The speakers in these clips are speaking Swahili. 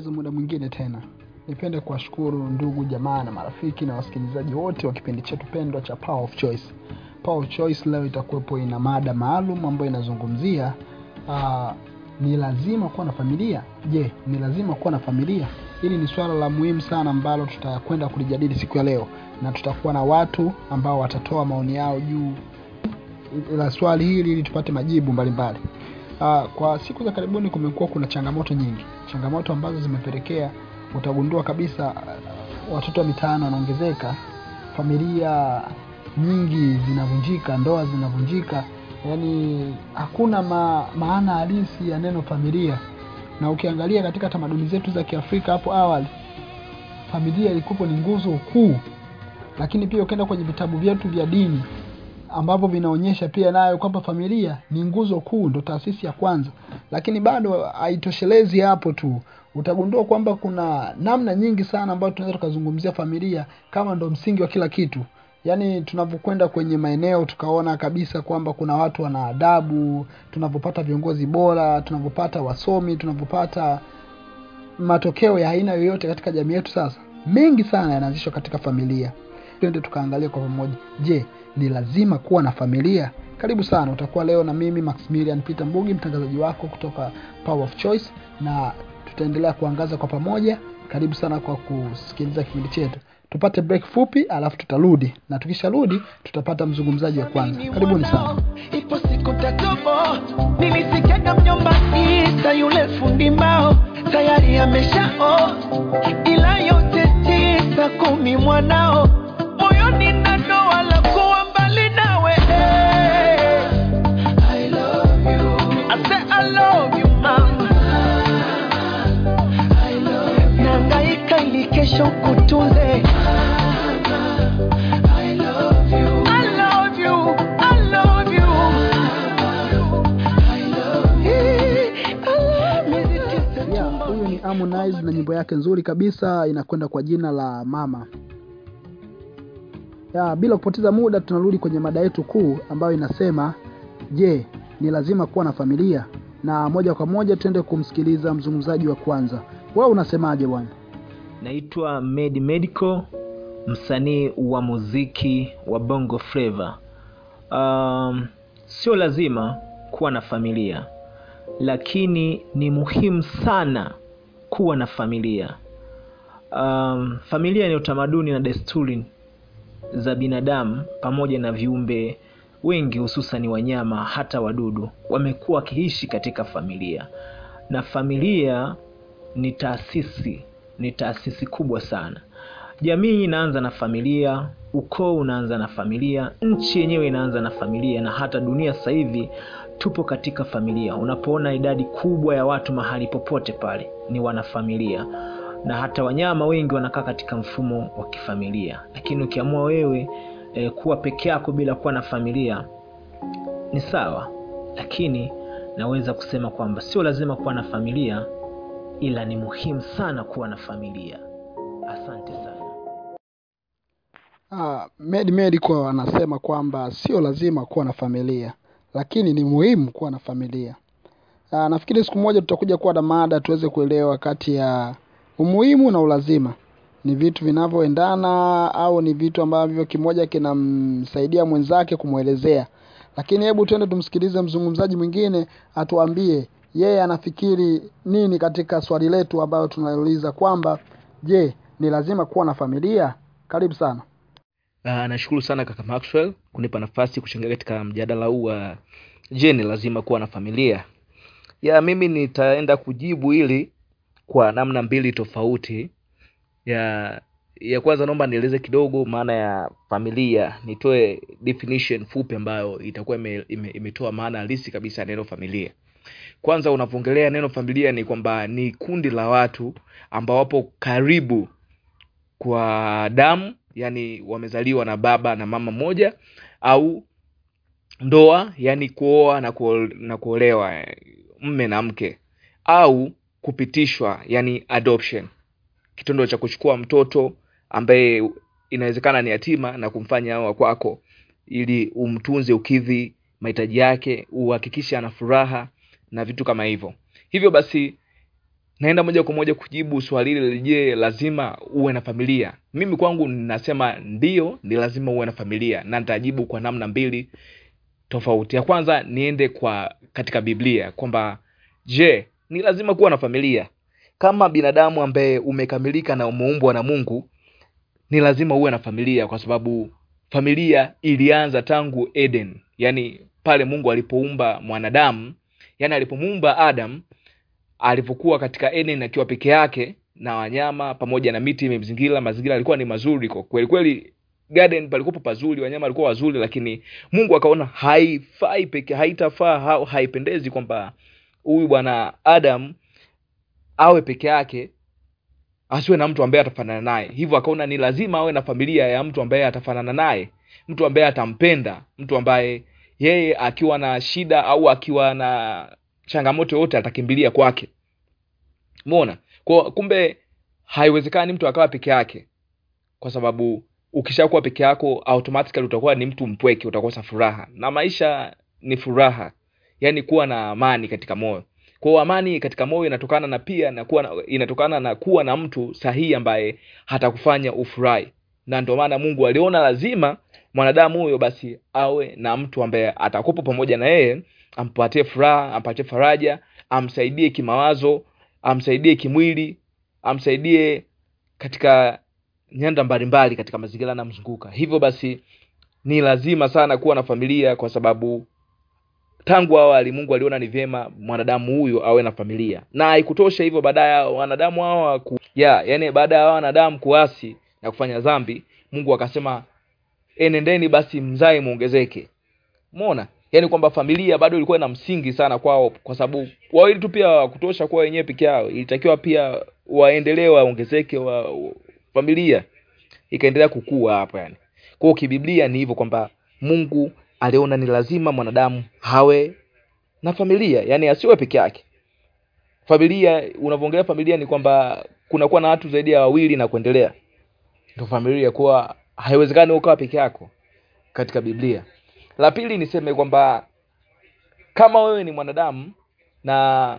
habari muda mwingine tena. Nipende kuwashukuru ndugu jamaa na marafiki na wasikilizaji wote wa kipindi chetu pendwa cha Power of Choice. Power of Choice leo itakuwepo ina mada maalum ambayo inazungumzia uh, ni lazima kuwa na familia. Je, ni lazima kuwa na familia? Hili ni swala la muhimu sana ambalo tutakwenda kulijadili siku ya leo, na tutakuwa na watu ambao watatoa maoni yao juu la swali hili ili tupate majibu mbalimbali mbali. Uh, kwa siku za karibuni kumekuwa kuna changamoto nyingi, changamoto ambazo zimepelekea utagundua kabisa uh, watoto wa mitaani wanaongezeka, familia nyingi zinavunjika, ndoa zinavunjika, yaani hakuna ma, maana halisi ya neno familia. Na ukiangalia katika tamaduni zetu za Kiafrika hapo awali, familia ilikuwa ni nguzo kuu, lakini pia ukienda kwenye vitabu vyetu vya dini ambavyo vinaonyesha pia nayo kwamba familia ni nguzo kuu, ndo taasisi ya kwanza, lakini bado haitoshelezi hapo tu. Utagundua kwamba kuna namna nyingi sana ambayo tunaweza tukazungumzia familia kama ndo msingi wa kila kitu. Yaani tunavyokwenda kwenye maeneo tukaona kabisa kwamba kuna watu wana adabu, tunavyopata viongozi bora, tunavyopata wasomi, tunavyopata matokeo ya aina yoyote katika jamii yetu, sasa mengi sana yanaanzishwa katika familia. Twende tukaangalia kwa pamoja. Je, ni lazima kuwa na familia? Karibu sana, utakuwa leo na mimi Maximilian Peter Mbugi, mtangazaji wako kutoka Power of Choice, na tutaendelea kuangaza kwa pamoja. Karibu sana kwa kusikiliza kipindi chetu. Tupate break fupi, alafu tutarudi, na tukisharudi tutapata mzungumzaji wa kwanza. Karibuni sana. Ipo siku tatobo, nilisikiaga mjomba Isa yule fundi mbao tayari ameshao, ila yote tisa kumi mwanao Harmonize na nyimbo yake nzuri kabisa inakwenda kwa jina la Mama. Ya, bila kupoteza muda tunarudi kwenye mada yetu kuu ambayo inasema je, ni lazima kuwa na familia? Na moja kwa moja tuende kumsikiliza mzungumzaji wa kwanza. Wewe unasemaje bwana? naitwa Med Medical, msanii wa muziki wa Bongo Flava. Um, sio lazima kuwa na familia, lakini ni muhimu sana kuwa na familia. Um, familia ni utamaduni na desturi za binadamu pamoja na viumbe wengi, hususan wanyama, hata wadudu wamekuwa wakiishi katika familia, na familia ni taasisi ni taasisi kubwa sana. Jamii inaanza na familia, ukoo unaanza na familia, nchi yenyewe inaanza na familia, na hata dunia sasa hivi tupo katika familia. Unapoona idadi kubwa ya watu mahali popote pale ni wanafamilia, na hata wanyama wengi wanakaa katika mfumo wa kifamilia. Lakini ukiamua wewe e, kuwa peke yako bila kuwa na familia ni sawa, lakini naweza kusema kwamba sio lazima kuwa na familia ila ni muhimu sana kuwa na familia. Asante sana. Ah, Med Medical anasema kwamba sio lazima kuwa na familia, lakini ni muhimu kuwa na familia. Aa, nafikiri siku moja tutakuja kuwa na mada tuweze kuelewa kati ya umuhimu na ulazima. Ni vitu vinavyoendana au ni vitu ambavyo kimoja kinamsaidia mwenzake kumwelezea. Lakini hebu tuende tumsikilize mzungumzaji mwingine atuambie yeye anafikiri nini katika swali letu ambayo tunauliza kwamba je, ni lazima kuwa na familia? Karibu sana. Uh, nashukuru sana kaka Maxwell kunipa nafasi kuchangia katika mjadala huu wa je, ni lazima kuwa na familia. Ya mimi nitaenda kujibu hili kwa namna mbili tofauti. Ya ya kwanza naomba nieleze kidogo maana ya familia, nitoe definition fupi ambayo itakuwa ime, ime, imetoa maana halisi kabisa ya neno familia. Kwanza unapoongelea neno familia ni kwamba ni kundi la watu ambao wapo karibu kwa damu, yani wamezaliwa na baba na mama moja, au ndoa, yani kuoa na, kuo, na kuolewa, mme na mke, au kupitishwa, yani adoption, kitendo cha kuchukua mtoto ambaye inawezekana ni yatima na kumfanya wa kwako, ili umtunze, ukidhi mahitaji yake, uhakikishe ana furaha na vitu kama hivyo. Hivyo basi naenda moja kwa moja kujibu swali hili je lazima uwe na familia? Mimi kwangu ninasema ndio ni lazima uwe na familia. Na nitajibu kwa namna mbili tofauti. Ya kwanza niende kwa katika biblia kwamba je ni lazima kuwa na familia? Kama binadamu ambaye umekamilika na umeumbwa na mungu ni lazima uwe na familia kwa sababu familia ilianza tangu eden. Yani pale mungu alipoumba mwanadamu yani alipomuumba adam alipokuwa katika eden akiwa peke yake na wanyama pamoja na miti imemzingira mazingira alikuwa ni mazuri kwa kweli. Kweli garden palikuwa pazuri wanyama walikuwa wazuri lakini mungu akaona haifai peke haitafaa ha, haipendezi kwamba huyu bwana adam awe peke yake asiwe na mtu ambaye atafanana naye. Hivyo akaona ni lazima awe na familia ya mtu ambaye atafanana naye mtu ambaye atampenda mtu ambaye yeye akiwa na shida au akiwa na changamoto yoyote atakimbilia kwake. Mona kwa kumbe haiwezekani mtu akawa peke yake. Kwa sababu ukishakuwa peke yako automatically utakuwa ni mtu mpweke utakosa furaha. Na maisha ni furaha. Yaani kuwa na amani katika moyo. Kwao amani katika moyo inatokana na pia na kuwa na, inatokana na kuwa na mtu sahihi ambaye hatakufanya ufurahi. Na ndio maana mungu aliona lazima mwanadamu huyo basi awe na mtu ambaye atakupo pamoja na yeye ampatie furaha ampatie faraja amsaidie kimawazo amsaidie kimwili amsaidie katika nyanda mbalimbali katika mazingira yanamzunguka hivyo basi ni lazima sana kuwa na familia kwa sababu tangu awali mungu aliona ni vyema mwanadamu huyu awe na familia. Na haikutosha hivyo baadaye ya wanadamu hawa ku... ya yani baada ya wanadamu kuasi na kufanya dhambi mungu akasema enendeni basi mzae muongezeke mona yaani kwamba familia bado ilikuwa na msingi sana kwao kwa sababu wawili tu pia kutosha kuwa wenyewe peke yao ilitakiwa pia waendelee waongezeke wa, familia. Ikaendelea kukua hapa yani kwao kibiblia ni hivyo kwamba mungu aliona ni lazima mwanadamu hawe na familia yani asiwe peke yake. Familia unavyoongelea familia ni kwamba kunakuwa na watu zaidi ya wawili na kuendelea. Ndo familia kuwa haiwezekani ukawa peke yako katika biblia la pili niseme kwamba kama wewe ni mwanadamu na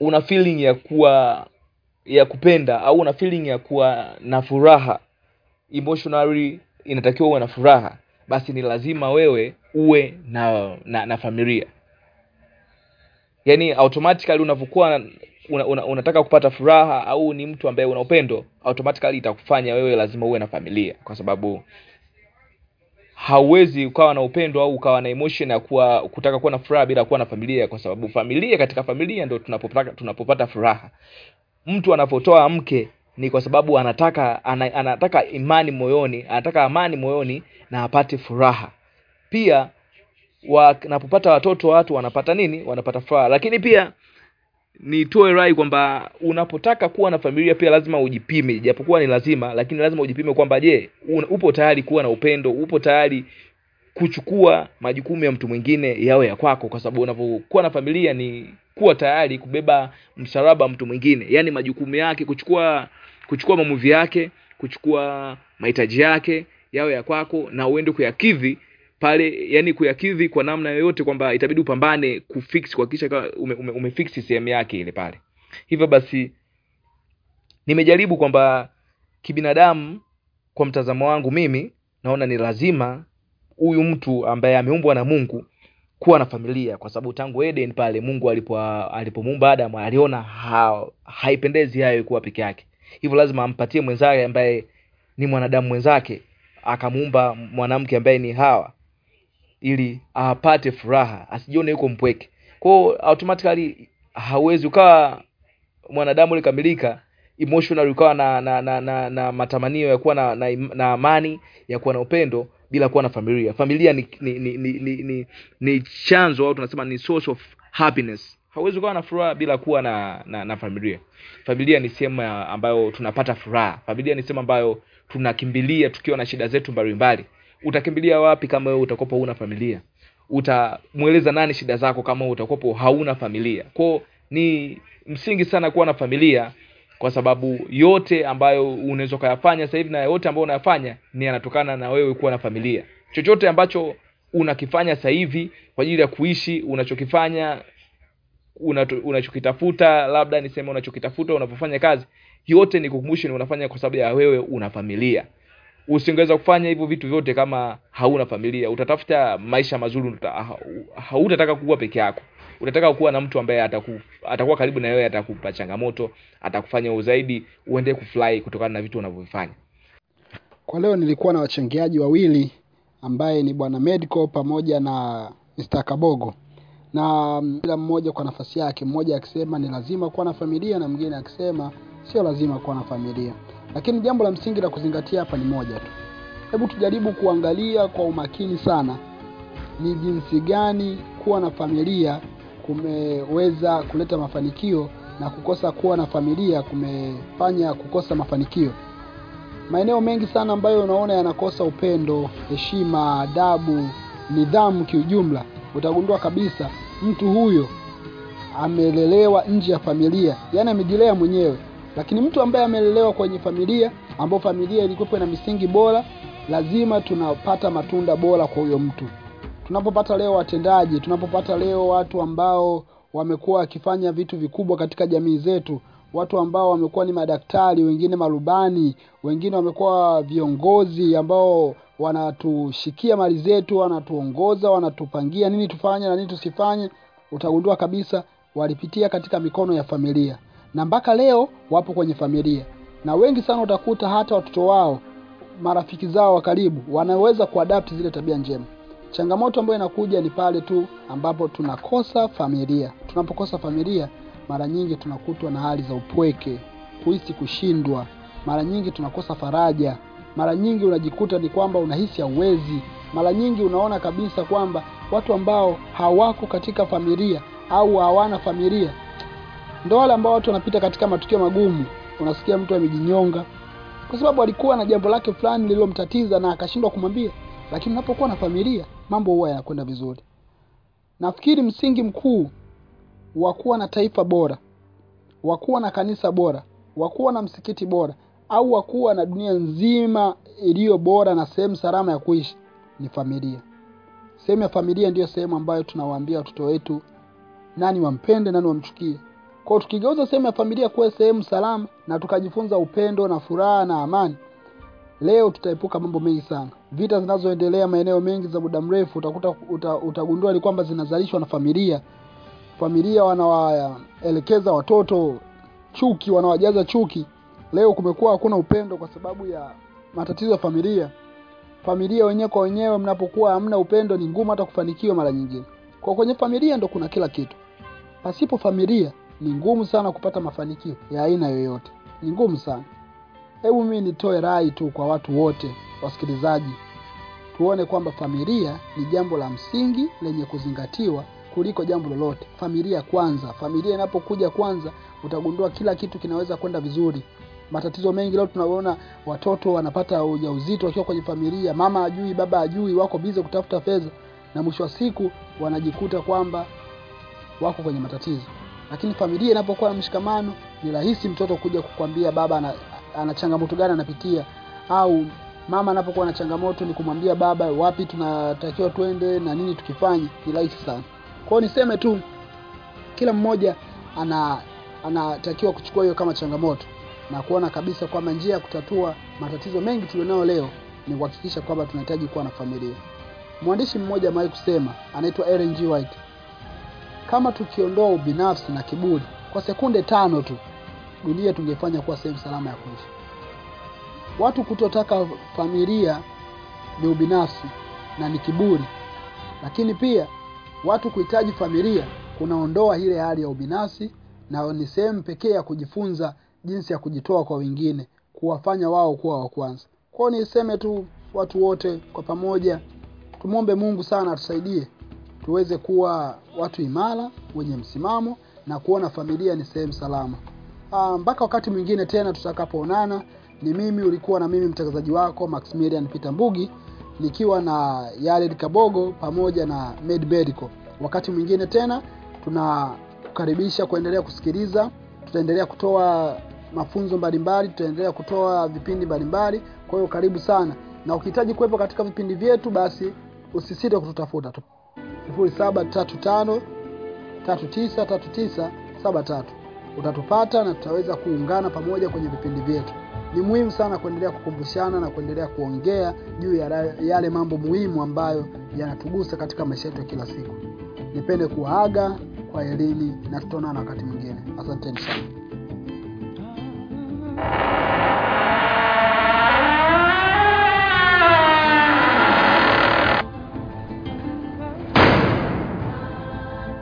una feeling ya kuwa ya kupenda au una feeling ya kuwa na furaha emotionally inatakiwa uwe na furaha basi ni lazima wewe uwe na na, na familia. Yaani automatically unavyokuwa una, una, unataka kupata furaha au ni mtu ambaye una upendo automatically itakufanya wewe lazima uwe na familia kwa sababu hauwezi ukawa na upendo au ukawa na emotion ya kuwa kutaka kuwa na furaha bila kuwa na familia kwa sababu familia katika familia ndo tunapopata, tunapopata furaha. Mtu anapotoa mke ni kwa sababu anataka ana, anataka imani moyoni anataka amani moyoni na apate furaha. Pia wanapopata watoto watu wanapata nini? Wanapata furaha. Lakini pia nitoe rai kwamba unapotaka kuwa na familia pia lazima ujipime japokuwa ni lazima lakini lazima ujipime kwamba je upo tayari kuwa na upendo upo tayari kuchukua majukumu ya mtu mwingine yawe ya kwako kwa sababu unavyokuwa na familia ni kuwa tayari kubeba msalaba mtu mwingine. Yaani majukumu yake kuchukua kuchukua mamuvi yake kuchukua mahitaji yake yawe ya kwako na uende kuyakidhi pale yani kuyakidhi kwa namna yoyote kwamba itabidi upambane kufix kuhakikisha ume, ume, sehemu yake ile pale. Hivyo basi nimejaribu kwamba kibinadamu kwa mtazamo wangu mimi naona ni lazima huyu mtu ambaye ameumbwa na mungu kuwa na familia kwa sababu tangu eden pale mungu alipo alipomuumba aliona ha, haipendezi hayo kuwa peke yake. Hivyo lazima ampatie mwenzake ambaye ni mwanadamu mwenzake akamuumba mwanamke ambaye ni hawa ili apate furaha asijione yuko mpweke. Kwao automatically hauwezi ukawa mwanadamu ulikamilika emotional ukawa na na, na, na, na matamanio ya kuwa na, na, na amani ya kuwa na upendo bila kuwa na familia. Familia ni ni, ni, ni, ni, ni, chanzo au tunasema ni source of happiness. Hauwezi ukawa na furaha bila kuwa na, na, na familia. Familia ni sehemu ambayo tunapata furaha. Familia ni sehemu ambayo tunakimbilia tukiwa na shida zetu mbalimbali utakimbilia wapi kama wewe utakopo huna familia? Utamweleza nani shida zako kama utakopo hauna familia? Kwao ni msingi sana kuwa na familia kwa sababu yote ambayo unaweza ukayafanya hivi na yote ambayo unayafanya ni yanatokana na wewe kuwa na familia. Chochote ambacho unakifanya sasa hivi kwa ajili ya kuishi unachokifanya unachokitafuta labda niseme unachokitafuta unapofanya kazi yote ni kukumbushe ni unafanya kwa sababu ya wewe una familia usingeweza kufanya hivyo vitu vyote kama hauna familia. Utatafuta maisha mazuri uta, ha- hautataka kuwa peke yako. Utataka kuwa na mtu ambaye ataku, atakuwa karibu na wewe atakupa changamoto atakufanya zaidi uende kufurahi kutokana na vitu unavyovifanya. Kwa leo nilikuwa na wachangiaji wawili ambaye ni bwana Medico pamoja na Mr. Kabogo, na mm, kila mmoja kwa nafasi yake, mmoja akisema ni lazima kuwa na familia na mwingine akisema sio lazima kuwa na familia. Lakini jambo la msingi la kuzingatia hapa ni moja tu. Hebu tujaribu kuangalia kwa umakini sana ni jinsi gani kuwa na familia kumeweza kuleta mafanikio na kukosa kuwa na familia kumefanya kukosa mafanikio maeneo mengi sana ambayo unaona yanakosa upendo, heshima, adabu, nidhamu kiujumla, utagundua kabisa mtu huyo amelelewa nje ya familia, yaani amejilea mwenyewe. Lakini mtu ambaye amelelewa kwenye familia, ambayo familia ilikuwa na misingi bora, lazima tunapata matunda bora kwa huyo mtu. Tunapopata leo watendaji, tunapopata leo watu ambao wamekuwa wakifanya vitu vikubwa katika jamii zetu, watu ambao wamekuwa ni madaktari, wengine marubani, wengine wamekuwa viongozi ambao wanatushikia mali zetu, wanatuongoza, wanatupangia nini tufanye na nini tusifanye, utagundua kabisa walipitia katika mikono ya familia na mpaka leo wapo kwenye familia, na wengi sana utakuta hata watoto wao, marafiki zao wa karibu wanaweza kuadapti zile tabia njema. Changamoto ambayo inakuja ni pale tu ambapo tunakosa familia. Tunapokosa familia, mara nyingi tunakutwa na hali za upweke, kuhisi kushindwa. Mara nyingi tunakosa faraja. Mara nyingi unajikuta ni kwamba unahisi hauwezi. Mara nyingi unaona kabisa kwamba watu ambao hawako katika familia au hawana familia ndo wale ambao watu wanapita katika matukio magumu. Unasikia mtu amejinyonga kwa sababu alikuwa na jambo lake fulani lililomtatiza na akashindwa kumwambia. Lakini unapokuwa na familia, mambo huwa yanakwenda vizuri. Nafikiri msingi mkuu wa kuwa na taifa bora, wa kuwa na kanisa bora, wa kuwa na msikiti bora, au wa kuwa na dunia nzima iliyo bora na sehemu salama ya kuishi ni familia. Sehemu ya familia ndiyo sehemu ambayo tunawaambia watoto wetu nani wampende, nani wamchukie. Kwa tukigeuza sehemu ya familia kuwa sehemu salama na tukajifunza upendo na furaha na amani, leo tutaepuka mambo mengi sana. Vita zinazoendelea maeneo mengi za muda mrefu utakuta uta, utagundua ni kwamba zinazalishwa na familia. Familia wanawaelekeza watoto chuki, wanawajaza chuki. Leo kumekuwa hakuna upendo kwa sababu ya matatizo ya familia. Familia wenyewe kwa wenyewe, mnapokuwa hamna upendo, ni ngumu hata kufanikiwa mara nyingine. Kwa kwenye familia ndo kuna kila kitu. Pasipo familia ni ngumu sana kupata mafanikio ya aina yoyote, ni ngumu sana. Hebu mimi nitoe rai tu kwa watu wote wasikilizaji, tuone kwamba familia ni jambo la msingi lenye kuzingatiwa kuliko jambo lolote. Familia kwanza. Familia inapokuja kwanza, utagundua kila kitu kinaweza kwenda vizuri. Matatizo mengi leo tunaona watoto wanapata ujauzito wakiwa kwenye familia, mama ajui, baba ajui, wako bize kutafuta fedha, na mwisho wa siku wanajikuta kwamba wako kwenye matatizo. Lakini familia inapokuwa na mshikamano, ni rahisi mtoto kuja kukwambia baba ana, ana changamoto gani anapitia, au mama anapokuwa na changamoto ni kumwambia baba wapi tunatakiwa twende na nini tukifanye. Ni rahisi sana. Kwa niseme tu, kila mmoja ana anatakiwa kuchukua hiyo kama changamoto na kuona kabisa kwamba njia ya kutatua matatizo mengi tulionayo leo ni kuhakikisha kwamba tunahitaji kuwa na familia. Mwandishi mmoja amewahi kusema, anaitwa. White, kama tukiondoa ubinafsi na kiburi kwa sekunde tano tu, dunia tungefanya kuwa sehemu salama ya kuishi. Watu kutotaka familia ni ubinafsi na ni kiburi, lakini pia watu kuhitaji familia kunaondoa ile hali ya ubinafsi na ni sehemu pekee ya kujifunza jinsi ya kujitoa kwa wengine, kuwafanya wao kuwa wa kwanza. Kwao niseme tu watu wote kwa pamoja tumwombe Mungu sana atusaidie tuweze kuwa watu imara wenye msimamo na kuona familia ni sehemu salama. Ah, mpaka wakati mwingine tena tutakapoonana, ni mimi ulikuwa na mimi mtangazaji wako Maximilian Peter Mbugi nikiwa na Yared Kabogo pamoja na Med Medical. Wakati mwingine tena tunakukaribisha kuendelea kusikiliza, tutaendelea kutoa mafunzo mbalimbali, tutaendelea kutoa vipindi mbalimbali. Kwa hiyo karibu sana, na ukihitaji kuwepo katika vipindi vyetu, basi usisite kututafuta tu 0735 393973 utatupata na tutaweza kuungana pamoja kwenye vipindi vyetu. Ni muhimu sana kuendelea kukumbushana na kuendelea kuongea juu ya yale mambo muhimu ambayo yanatugusa katika maisha yetu ya kila siku. Nipende kuwaaga kwa elini na tutaonana wakati mwingine. Asanteni sana